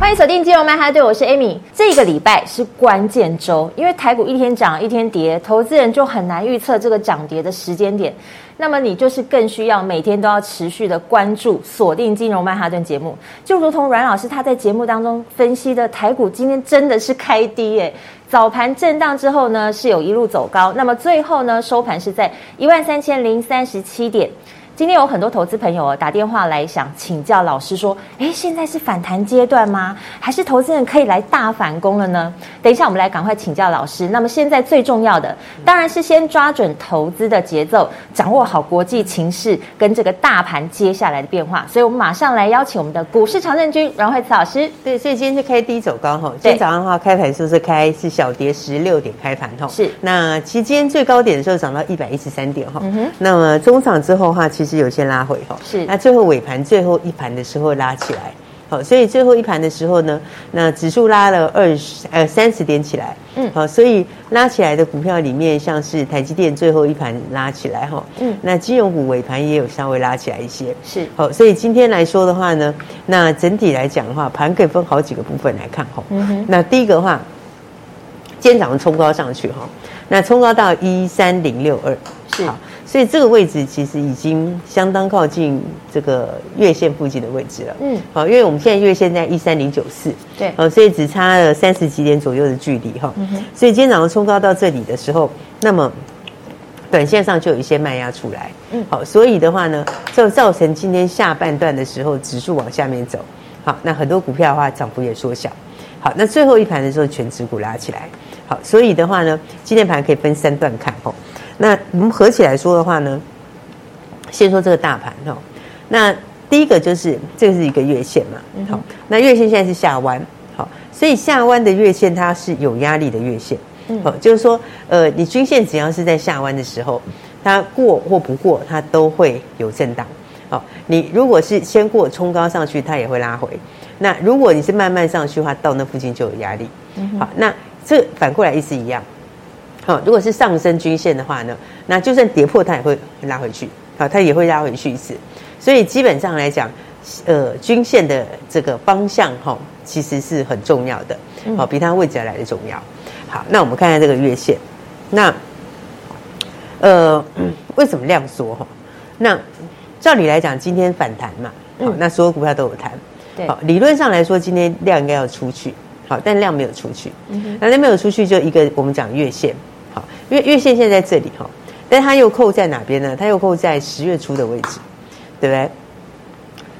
欢迎锁定金融曼哈顿，我是 Amy。这个礼拜是关键周，因为台股一天涨一天跌，投资人就很难预测这个涨跌的时间点。那么你就是更需要每天都要持续的关注、锁定金融曼哈顿节目，就如同阮老师他在节目当中分析的，台股今天真的是开低耶，早盘震荡之后呢，是有一路走高，那么最后呢，收盘是在一万三千零三十七点。今天有很多投资朋友打电话来想请教老师说，哎，现在是反弹阶段吗？还是投资人可以来大反攻了呢？等一下我们来赶快请教老师。那么现在最重要的当然是先抓准投资的节奏，掌握好国际情势跟这个大盘接下来的变化。所以我们马上来邀请我们的股市常胜军阮慧慈老师。对，所以今天是开低走高哈。今天早上的话开盘是不是开是小跌十六点开盘哈？是。那其实今天最高点的时候涨到一百一十三点哈。嗯哼。那么中场之后的话，其实。是有些拉回哈，是。那最后尾盘最后一盘的时候拉起来，好，所以最后一盘的时候呢，那指数拉了二十呃三十点起来，嗯，好，所以拉起来的股票里面，像是台积电最后一盘拉起来哈，嗯，那金融股尾盘也有稍微拉起来一些，是。好，所以今天来说的话呢，那整体来讲的话，盘可以分好几个部分来看哈，嗯哼，那第一个的话，今天早上冲高上去哈，那冲高到一三零六二，是。好。所以这个位置其实已经相当靠近这个月线附近的位置了。嗯，好，因为我们现在月线在一三零九四，对，好，所以只差了三十几点左右的距离哈。嗯哼。所以今天早上冲高到这里的时候，那么短线上就有一些卖压出来。嗯，好，所以的话呢，就造成今天下半段的时候指数往下面走。好，那很多股票的话涨幅也缩小。好，那最后一盘的时候全指股拉起来。好，所以的话呢，今天盘可以分三段看吼。那我们合起来说的话呢，先说这个大盘哦。那第一个就是这个是一个月线嘛，好，那月线现在是下弯，好，所以下弯的月线它是有压力的月线，好，就是说呃，你均线只要是在下弯的时候，它过或不过，它都会有震荡，好，你如果是先过冲高上去，它也会拉回，那如果你是慢慢上去的话，到那附近就有压力，好，那这反过来意思一样。好，如果是上升均线的话呢，那就算跌破它也会拉回去，好，它也会拉回去一次。所以基本上来讲，呃，均线的这个方向哈，其实是很重要的，好，比它位置来的重要。好，那我们看看这个月线，那呃，为什么量缩哈？那照理来讲，今天反弹嘛，好，那所有股票都有弹，对，好，理论上来说，今天量应该要出去，好，但量没有出去，那量没有出去，就一个我们讲月线。好，因为月线现在在这里哈，但它又扣在哪边呢？它又扣在十月初的位置，对不对？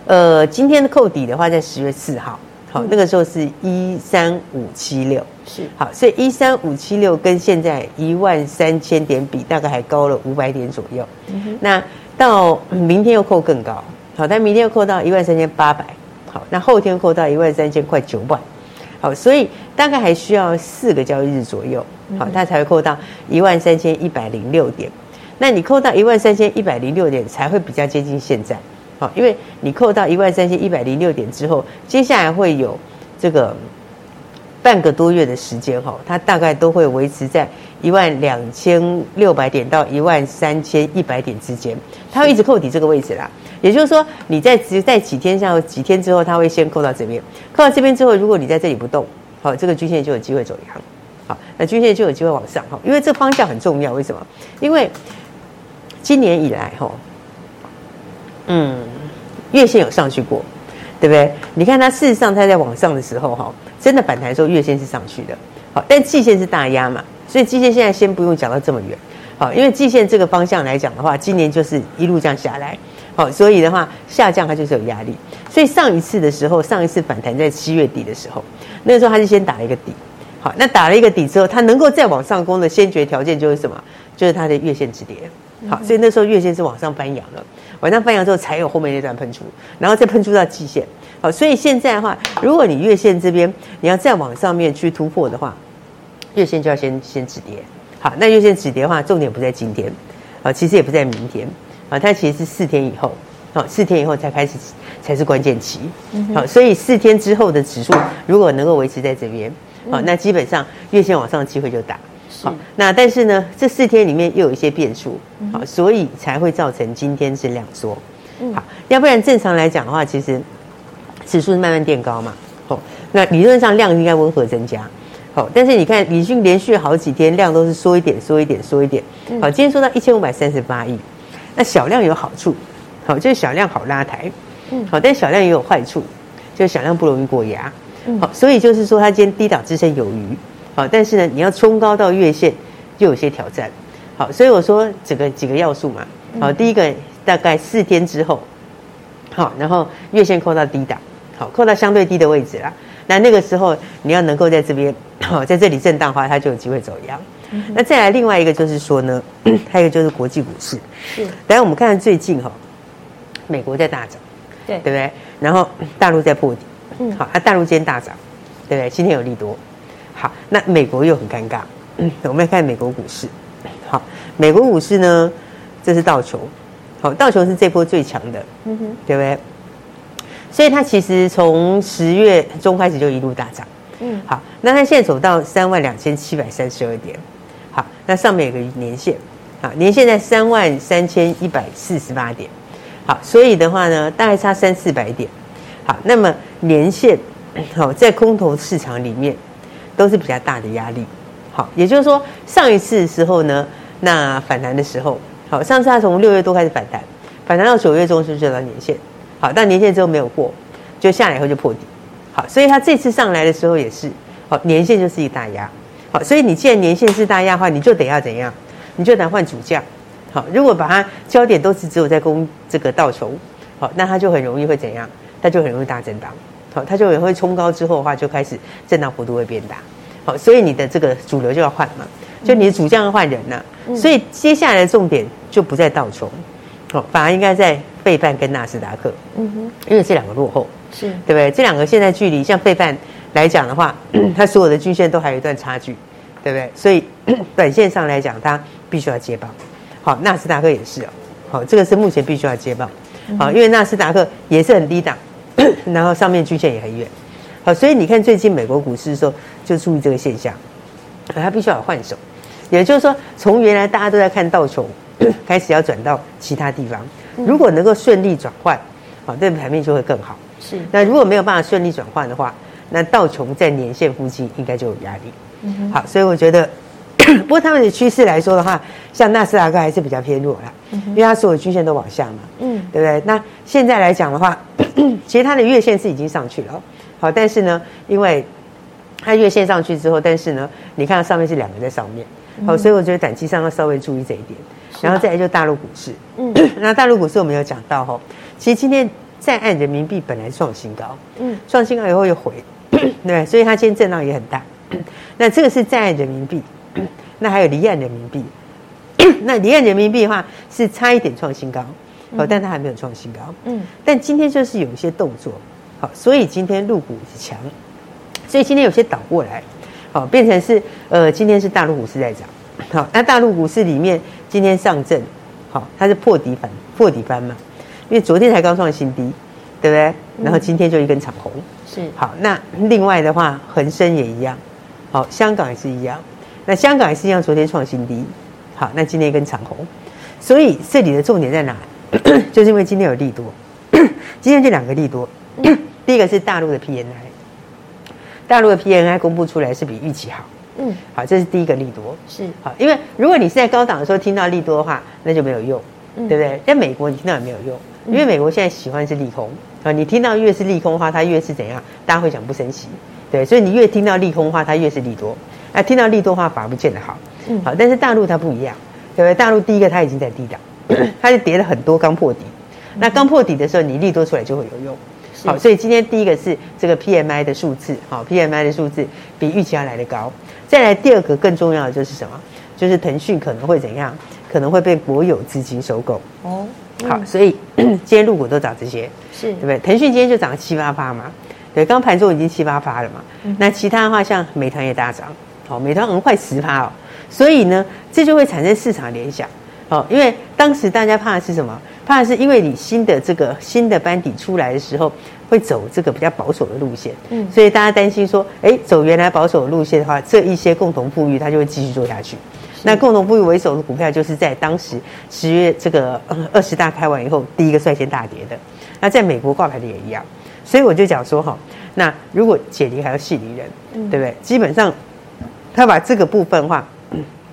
呃，今天的扣底的话在十月四号，好，那个时候是一三五七六，是好，所以一三五七六跟现在一万三千点比，大概还高了五百点左右。嗯哼，那到明天又扣更高，好，但明天又扣到一万三千八百，好，那后天扣到一万三千快九百，好，所以大概还需要四个交易日左右。好，它才会扣到一万三千一百零六点。那你扣到一万三千一百零六点，才会比较接近现在。好，因为你扣到一万三千一百零六点之后，接下来会有这个半个多月的时间哈，它大概都会维持在一万两千六百点到一万三千一百点之间，它会一直扣底这个位置啦。也就是说，你在只在几天下几天之后，它会先扣到这边，扣到这边之后，如果你在这里不动，好，这个均线就有机会走阳。好，那均线就有机会往上哈，因为这方向很重要。为什么？因为今年以来哈，嗯，月线有上去过，对不对？你看它事实上它在往上的时候哈，真的反弹的时候月线是上去的。好，但季线是大压嘛，所以季线现在先不用讲到这么远。好，因为季线这个方向来讲的话，今年就是一路这样下来。好，所以的话下降它就是有压力。所以上一次的时候，上一次反弹在七月底的时候，那个时候它是先打了一个底。好，那打了一个底之后，它能够再往上攻的先决条件就是什么？就是它的月线止跌。好，所以那时候月线是往上翻扬了，往上翻扬之后才有后面那段喷出，然后再喷出到季线。好，所以现在的话，如果你月线这边你要再往上面去突破的话，月线就要先先止跌。好，那月线止跌的话，重点不在今天，啊，其实也不在明天，啊，它其实是四天以后，好，四天以后才开始才是关键期。好，所以四天之后的指数如果能够维持在这边，好，那基本上月线往上的机会就大。好，那但是呢，这四天里面又有一些变数，好，所以才会造成今天是量缩。好，要不然正常来讲的话，其实指数是慢慢垫高嘛。好，那理论上量应该温和增加。好，但是你看，已经连续好几天量都是缩一点、缩一点、缩一点。好，今天缩到一千五百三十八亿，那小量有好处，好，就是小量好拉抬。嗯，好，但小量也有坏处，就是小量不容易过压。好，所以就是说，它今天低档支撑有余。好，但是呢，你要冲高到月线，就有些挑战。好，所以我说整个几个要素嘛。好，第一个大概四天之后，好，然后月线扣到低档，好，扣到相对低的位置啦。那那个时候你要能够在这边，好，在这里震荡的话，它就有机会走阳。那再来另外一个就是说呢，还有一个就是国际股市。是。等下我们看看最近哈，美国在大涨，对对不对？然后大陆在破底，嗯，好，那大陆今天大涨，对不对？今天有利多。好，那美国又很尴尬。嗯，我们来看美国股市。好，美国股市呢，这是道琼。好，道琼是这波最强的，嗯哼，对不对？所以它其实从十月中开始就一路大涨。嗯，好，那它现在走到三万两千七百三十二点。好，那上面有个年线，好，年线在三万三千一百四十八点。好，所以的话呢，大概差三四百点。那么年线，好，在空头市场里面。都是比较大的压力，好，也就是说上一次的时候呢，那反弹的时候，好，上次它从六月多开始反弹，反弹到九月中就就到年线，好，但年线之后没有过，就下来以后就破底，好，所以它这次上来的时候也是，好，年线就是一大压，好，所以你既然年线是大压的话，你就得要怎样？你就得换主将，好，如果把它焦点都是只有在攻这个道琼，好，那它就很容易会怎样？它就很容易大震荡。好，它就也会冲高之后的话，就开始震荡幅度会变大。好，所以你的这个主流就要换嘛，就你的主将要换人呐、啊。所以接下来的重点就不在道琼，好，反而应该在费半跟纳斯达克。嗯哼，因为这两个落后，是对不对？这两个现在距离，像费半来讲的话，它所有的均线都还有一段差距，对不对？所以 短线上来讲，它必须要接棒。好，纳斯达克也是哦。好，这个是目前必须要接棒。好，因为纳斯达克也是很低档。然后上面均线也很远，好，所以你看最近美国股市的时候，就注意这个现象，它必须要换手，也就是说，从原来大家都在看道琼，开始要转到其他地方，如果能够顺利转换，好，这个盘面就会更好。是，那如果没有办法顺利转换的话，那道琼在年线附近应该就有压力。好，所以我觉得。不过他们的趋势来说的话，像纳斯达克还是比较偏弱啦，因为它所有均线都往下嘛，嗯，对不对？那现在来讲的话，其实它的月线是已经上去了，好，但是呢，因为它月线上去之后，但是呢，你看到上面是两个在上面，好，所以我觉得短期上要稍微注意这一点。然后再来就大陆股市，嗯，那大陆股市我们有讲到哈，其实今天在岸人民币本来创新高，嗯，创新高以后又回，对，所以它今天震荡也很大。那这个是在岸人民币。那还有离岸人民币，那离岸人民币的话是差一点创新高，好，但它还没有创新高。嗯，但今天就是有一些动作，好，所以今天入股是强，所以今天有些倒过来，好，变成是呃，今天是大陆股市在涨，好，那大陆股市里面今天上证，好，它是破底反破底翻嘛，因为昨天才刚创新低，对不对？然后今天就一根长红，是好，那另外的话，恒生也一样，好，香港也是一样。那香港也是一样，昨天创新低，好，那今天一根长红，所以这里的重点在哪？就是因为今天有利多，今天这两个利多，第一个是大陆的 PNI，大陆的 PNI 公布出来是比预期好，嗯，好，这是第一个利多，是。好，因为如果你是在高档的时候听到利多的话，那就没有用，对不对？在美国你听到也没有用，因为美国现在喜欢是利空。啊，你听到越是利空的话，它越是怎样？大家会讲不升息，对，所以你越听到利空的话，它越是利多。哎，听到利多话反而不见得好，嗯，好，但是大陆它不一样，对不对？大陆第一个它已经在低档，它就跌了很多，刚破底。那刚破底的时候，你利多出来就会有用。好，所以今天第一个是这个 PMI 的数字，好，PMI 的数字比预期要来得高。再来第二个更重要的就是什么？就是腾讯可能会怎样？可能会被国有资金收购。哦，好，所以 今天入股都涨这些，是对不对？腾讯今天就涨了七八八嘛，对，刚盘中已经七八八了嘛。那其他的话，像美团也大涨，好，美团很快十趴哦。所以呢，这就会产生市场联想，哦，因为当时大家怕的是什么？怕的是因为你新的这个新的班底出来的时候，会走这个比较保守的路线，嗯，所以大家担心说，哎，走原来保守的路线的话，这一些共同富裕它就会继续做下去。那共同富裕为首的股票，就是在当时十月这个二十大开完以后，第一个率先大跌的。那在美国挂牌的也一样，所以我就讲说哈，那如果解铃还要系铃人，嗯、对不对？基本上他把这个部分的话，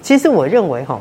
其实我认为哈。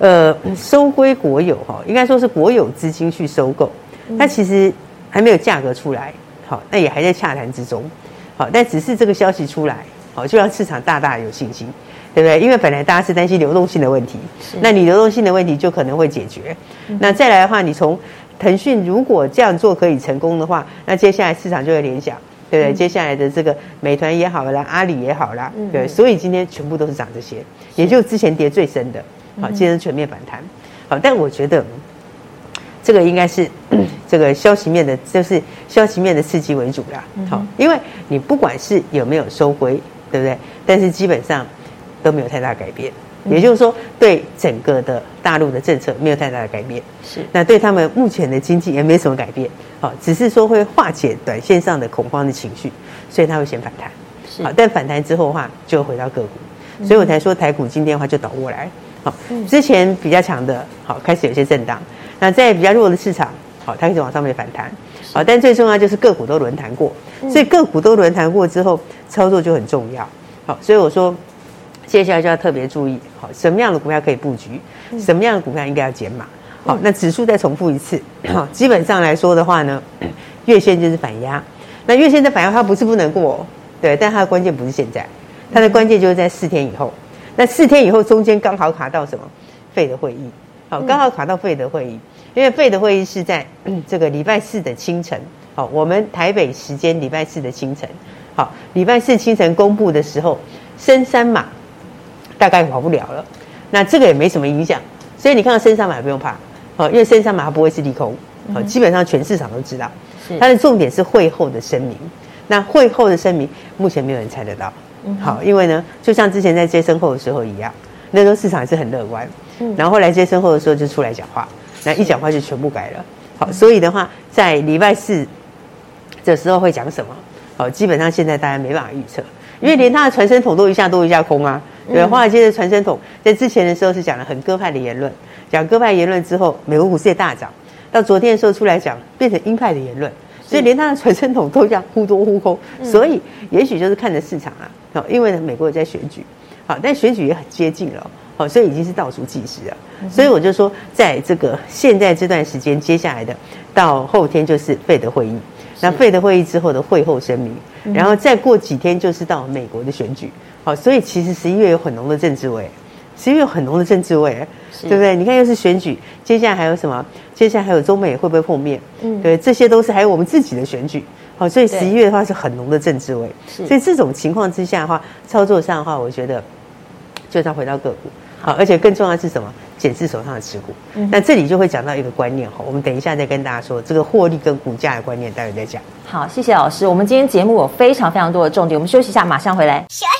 呃，收归国有哈，应该说是国有资金去收购，它其实还没有价格出来，好，那也还在洽谈之中，好，但只是这个消息出来，好，就让市场大大有信心，对不对？因为本来大家是担心流动性的问题，那你流动性的问题就可能会解决，那再来的话，你从腾讯如果这样做可以成功的话，那接下来市场就会联想，对不对？接下来的这个美团也好啦，阿里也好啦，对，所以今天全部都是涨这些，也就之前跌最深的。好，今天全面反弹。好，但我觉得这个应该是 这个消息面的，就是消息面的刺激为主啦。好，因为你不管是有没有收回，对不对？但是基本上都没有太大改变。也就是说，对整个的大陆的政策没有太大的改变。是。那对他们目前的经济也没什么改变。好，只是说会化解短线上的恐慌的情绪，所以它会先反弹。是。好，但反弹之后的话，就回到个股。所以我才说台股今天的话就倒过来。好，之前比较强的，好，开始有些震荡。那在比较弱的市场，好，它开始往上面反弹。好，但最重要就是个股都轮谈过，所以个股都轮谈过之后，操作就很重要。好，所以我说，接下来就要特别注意，好，什么样的股票可以布局，什么样的股票应该要减码。好，那指数再重复一次，好，基本上来说的话呢，月线就是反压。那月线的反压它不是不能过，对，但它的关键不是现在，它的关键就是在四天以后。那四天以后，中间刚好卡到什么？费的会议，好，刚好卡到费的会议，因为费的会议是在 这个礼拜四的清晨，好，我们台北时间礼拜四的清晨，好，礼拜四清晨公布的时候，深三码大概跑不了了，那这个也没什么影响，所以你看到升三码不用怕，好，因为升三码它不会是利空，好，基本上全市场都知道，它的重点是会后的声明，那会后的声明目前没有人猜得到。好，因为呢，就像之前在接身后的时候一样，那时候市场是很乐观，嗯，然后后来接身后的时候就出来讲话，那一讲话就全部改了。好，所以的话，在礼拜四的时候会讲什么？好，基本上现在大家没办法预测，因为连他的传声筒都一下多一下空啊。对，华尔街的传声筒在之前的时候是讲了很鸽派的言论，讲鸽派言论之后，美国股市也大涨，到昨天的时候出来讲变成鹰派的言论。所以连他的传声筒都这样忽多忽空，所以也许就是看着市场啊，好，因为呢美国也在选举，好，但选举也很接近了，好，所以已经是倒数计时了，所以我就说，在这个现在这段时间，接下来的到后天就是费德会议，那费德会议之后的会后声明，然后再过几天就是到美国的选举，好，所以其实十一月有很浓的政治味。十一月有很浓的政治味，对不对？你看又是选举，接下来还有什么？接下来还有中美会不会碰面？嗯，对，这些都是还有我们自己的选举。好，所以十一月的话是很浓的政治味。所以这种情况之下的话，操作上的话，我觉得就是要回到个股。好，而且更重要的是什么？减持手上的持股。嗯，那这里就会讲到一个观念哈，我们等一下再跟大家说这个获利跟股价的观念，待会再讲。好，谢谢老师。我们今天节目有非常非常多的重点，我们休息一下，马上回来。休息。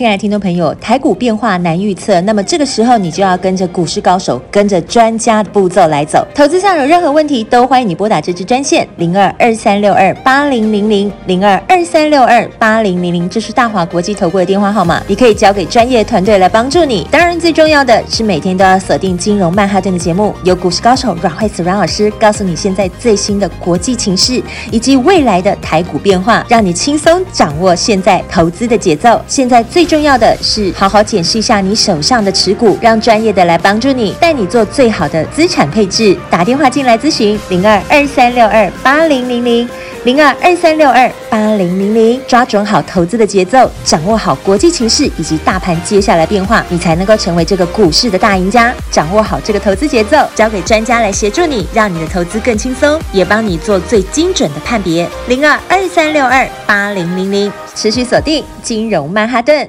亲爱的听众朋友，台股变化难预测，那么这个时候你就要跟着股市高手，跟着专家的步骤来走。投资上有任何问题，都欢迎你拨打这支专线零二二三六二八零零零零二二三六二八零零零，这是大华国际投顾的电话号码，你可以交给专业团队来帮助你。当然，最重要的是每天都要锁定金融曼哈顿的节目，由股市高手阮慧慈阮老师告诉你现在最新的国际情势以及未来的台股变化，让你轻松掌握现在投资的节奏。现在最重要的是，好好检视一下你手上的持股，让专业的来帮助你，带你做最好的资产配置。打电话进来咨询零二二三六二八零零零零二二三六二八零零零，抓准好投资的节奏，掌握好国际情势以及大盘接下来变化，你才能够成为这个股市的大赢家。掌握好这个投资节奏，交给专家来协助你，让你的投资更轻松，也帮你做最精准的判别。零二二三六二八零零零，持续锁定金融曼哈顿。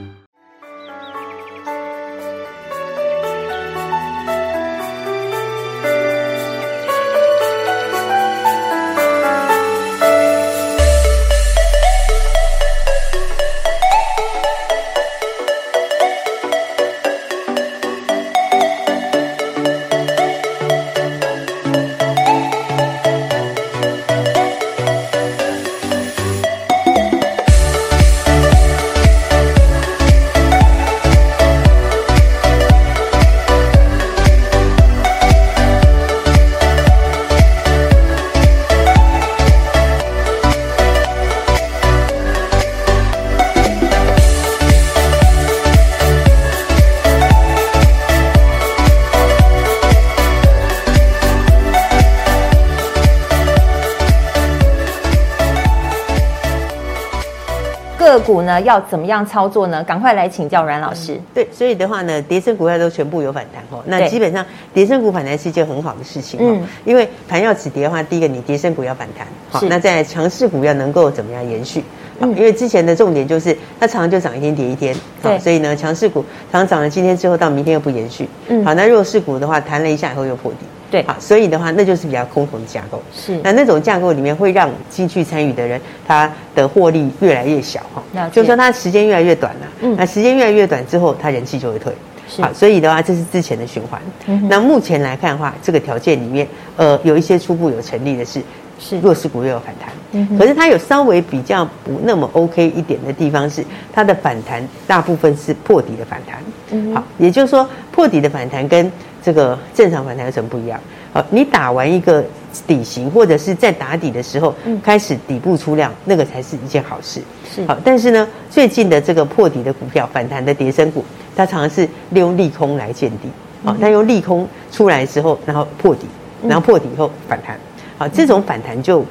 股呢要怎么样操作呢？赶快来请教阮老师。对，所以的话呢，跌升股票都全部有反弹哦。那基本上跌升股反弹是一件很好的事情哦。因为盘要止跌的话，第一个你跌升股要反弹，好，那在强势股要能够怎么样延续？因为之前的重点就是它常常就涨一天跌一天，对，所以呢，强势股常常涨了今天之后到明天又不延续，嗯，好，那弱势股的话弹了一下以后又破底，对，好，所以的话那就是比较空头的架构，是，那那种架构里面会让进去参与的人他的获利越来越小哈，就是说他时间越来越短了，嗯，那时间越来越短之后，他人气就会退，是，好，所以的话这是之前的循环，嗯，那目前来看的话，这个条件里面，呃，有一些初步有成立的是。是。弱势股又有反弹，嗯，可是它有稍微比较不那么 OK 一点的地方是，它的反弹大部分是破底的反弹，嗯，好，也就是说破底的反弹跟这个正常反弹有什么不一样？好，你打完一个底型或者是在打底的时候，开始底部出量，那个才是一件好事，是好，但是呢，最近的这个破底的股票反弹的跌升股，它常常是利用利空来见底，好，它用利空出来之后，然后破底，然后破底以后反弹。好，这种反弹就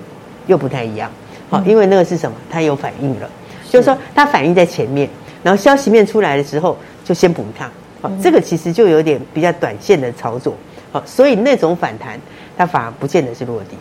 又不太一样。好，因为那个是什么？它有反应了，就是说它反应在前面，然后消息面出来的时候就先补一趟。好，这个其实就有点比较短线的操作。好，所以那种反弹它反而不见得是落地。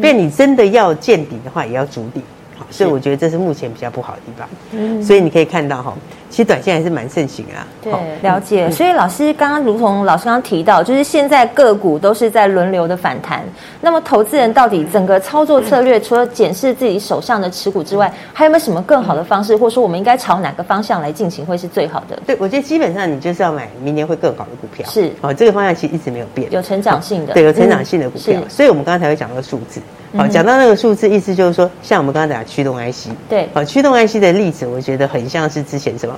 变你真的要见底的话，也要筑底。好，所以我觉得这是目前比较不好的地方。嗯，所以你可以看到哈。其实短线还是蛮盛行啊。对，了解。所以老师刚刚如同老师刚刚提到，就是现在个股都是在轮流的反弹。那么投资人到底整个操作策略，除了检视自己手上的持股之外，还有没有什么更好的方式，或者说我们应该朝哪个方向来进行会是最好的？对，我觉得基本上你就是要买明年会更好的股票。是哦，这个方向其实一直没有变，有成长性的。对，有成长性的股票。所以我们刚才才会讲那个数字。好，讲到那个数字，意思就是说，像我们刚才讲驱动 IC。对。好，驱动 IC 的例子，我觉得很像是之前什么？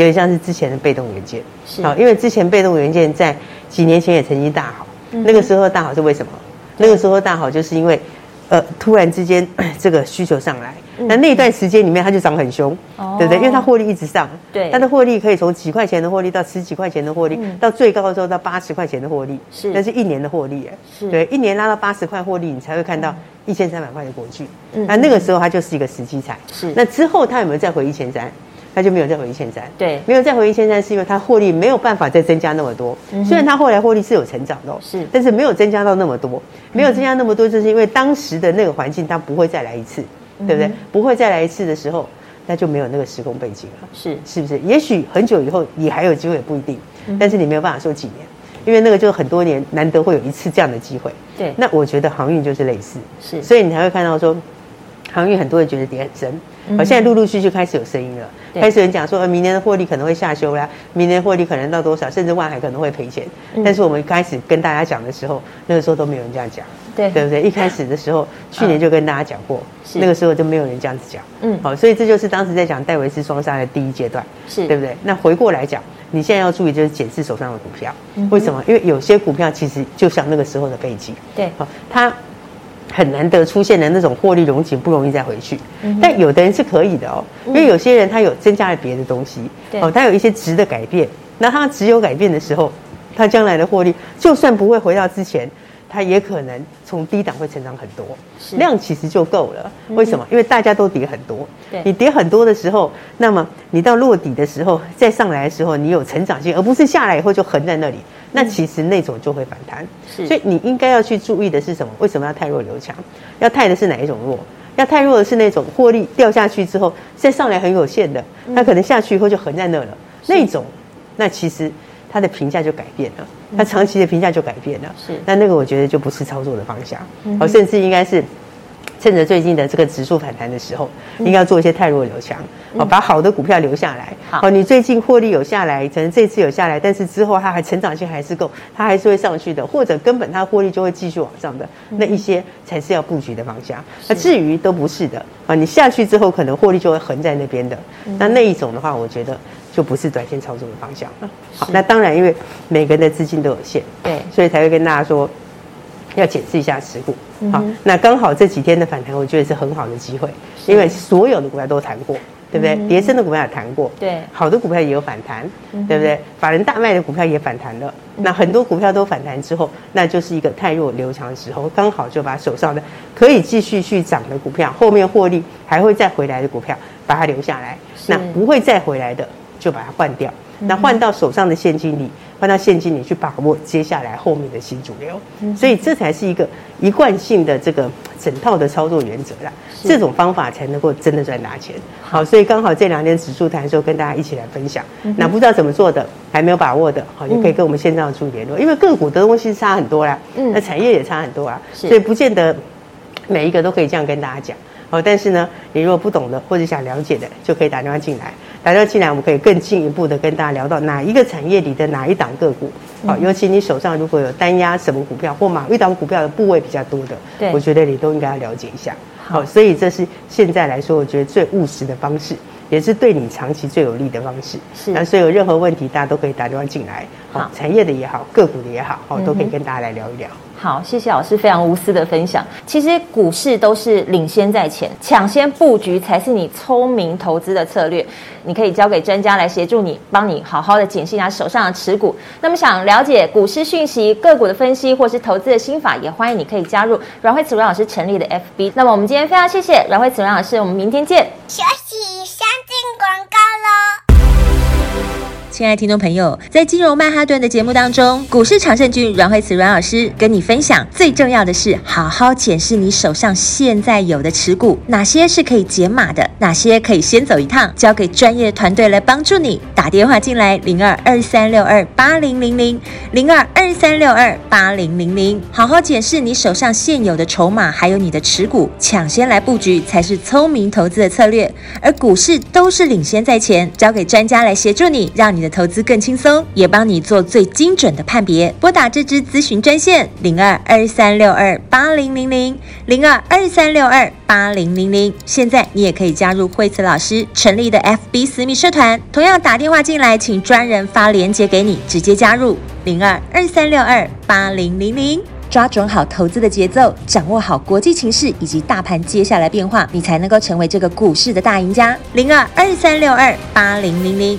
有点像是之前的被动元件，是。好，因为之前被动元件在几年前也曾经大好，嗯、那个时候大好是为什么？那个时候大好就是因为，呃，突然之间 这个需求上来，嗯、那那段时间里面它就涨很凶，哦、对不对？因为它获利一直上，对，它的获利可以从几块钱的获利到十几块钱的获利，嗯、到最高的时候到八十块钱的获利，是，那是一年的获利，是，对，一年拉到八十块获利，你才会看到一千三百块的国巨，嗯，那那个时候它就是一个时机财，是，那之后它有没有再回一千三？他就没有再回一千三，对，没有再回一千三，是因为他获利没有办法再增加那么多。虽然他后来获利是有成长的，是，但是没有增加到那么多，没有增加那么多，就是因为当时的那个环境它不会再来一次，对不对？不会再来一次的时候，那就没有那个时空背景了，是，是不是？也许很久以后你还有机会，不一定，但是你没有办法说几年，因为那个就很多年难得会有一次这样的机会。对，那我觉得航运就是类似，是，所以你才会看到说，航运很多人觉得跌很深。好，现在陆陆续续开始有声音了，开始有人讲说，呃，明年的获利可能会下修啦，明年获利可能到多少，甚至万海可能会赔钱。但是我们开始跟大家讲的时候，那个时候都没有人这样讲，对对不对？一开始的时候，去年就跟大家讲过，那个时候就没有人这样子讲。嗯，好，所以这就是当时在讲戴维斯双杀的第一阶段，是对不对？那回过来讲，你现在要注意就是检视手上的股票，为什么？因为有些股票其实就像那个时候的背景，对，好，它。很难得出现的那种获利融景不容易再回去，但有的人是可以的哦，因为有些人他有增加了别的东西，哦，他有一些值的改变，那他只有改变的时候，他将来的获利就算不会回到之前，他也可能从低档会成长很多，量其实就够了。为什么？因为大家都跌很多，你跌很多的时候，那么你到落底的时候再上来的时候，你有成长性，而不是下来以后就横在那里。那其实那种就会反弹，是，所以你应该要去注意的是什么？为什么要太弱留强？要太的是哪一种弱？要太弱的是那种获利掉下去之后再上来很有限的，它可能下去以后就横在那了。那种，那其实它的评价就改变了，它长期的评价就改变了。是，那那个我觉得就不是操作的方向，哦，甚至应该是。趁着最近的这个指数反弹的时候，应该要做一些汰弱留强，好，把好的股票留下来。好，你最近获利有下来，可能这次有下来，但是之后它还成长性还是够，它还是会上去的，或者根本它获利就会继续往上的，那一些才是要布局的方向。那至于都不是的啊，你下去之后可能获利就会横在那边的，那那一种的话，我觉得就不是短线操作的方向了。好，那当然，因为每个人的资金都有限，对，所以才会跟大家说。要检视一下持股，好，那刚好这几天的反弹，我觉得是很好的机会，因为所有的股票都谈过，对不对？跌升的股票也谈过，对，好的股票也有反弹，对不对？法人大卖的股票也反弹了，那很多股票都反弹之后，那就是一个太弱留强的时候，刚好就把手上的可以继续去涨的股票，后面获利还会再回来的股票，把它留下来，那不会再回来的就把它换掉，那换到手上的现金里。换到现金里去把握接下来后面的新主流，所以这才是一个一贯性的这个整套的操作原则啦。这种方法才能够真的赚大钱。好，所以刚好这两天指数谈的时候，跟大家一起来分享。那不知道怎么做的，还没有把握的，好，也可以跟我们线上的助理联络。因为个股的东西差很多啦，那产业也差很多啊，所以不见得每一个都可以这样跟大家讲。好，但是呢，你如果不懂的或者想了解的，就可以打电话进来。打电话进来，我们可以更进一步的跟大家聊到哪一个产业里的哪一档个股。好，尤其你手上如果有单压什么股票或某一档股票的部位比较多的，对，我觉得你都应该要了解一下。好，所以这是现在来说，我觉得最务实的方式，也是对你长期最有利的方式。是，那所以有任何问题，大家都可以打电话进来。好，产业的也好，个股的也好，好，都可以跟大家来聊一聊。好，谢谢老师非常无私的分享。其实股市都是领先在前，抢先布局才是你聪明投资的策略。你可以交给专家来协助你，帮你好好的检视一下手上的持股。那么想了解股市讯息、个股的分析，或是投资的心法，也欢迎你可以加入阮慧慈阮老师成立的 FB。那么我们今天非常谢谢阮慧慈阮老师，我们明天见。休息，广告喽。亲爱听众朋友，在金融曼哈顿的节目当中，股市常胜军阮慧慈阮老师跟你分享，最重要的是好好检视你手上现在有的持股，哪些是可以减码的，哪些可以先走一趟，交给专业的团队来帮助你。打电话进来零二二三六二八零零零零二二三六二八零零零，好好检视你手上现有的筹码，还有你的持股，抢先来布局才是聪明投资的策略。而股市都是领先在前，交给专家来协助你，让你你的。投资更轻松，也帮你做最精准的判别。拨打这支咨询专线零二二三六二八零零零零二二三六二八零零零。现在你也可以加入慧慈老师成立的 FB 私密社团，同样打电话进来，请专人发链接给你，直接加入零二二三六二八零零零。抓准好投资的节奏，掌握好国际情势以及大盘接下来变化，你才能够成为这个股市的大赢家。零二二三六二八零零零。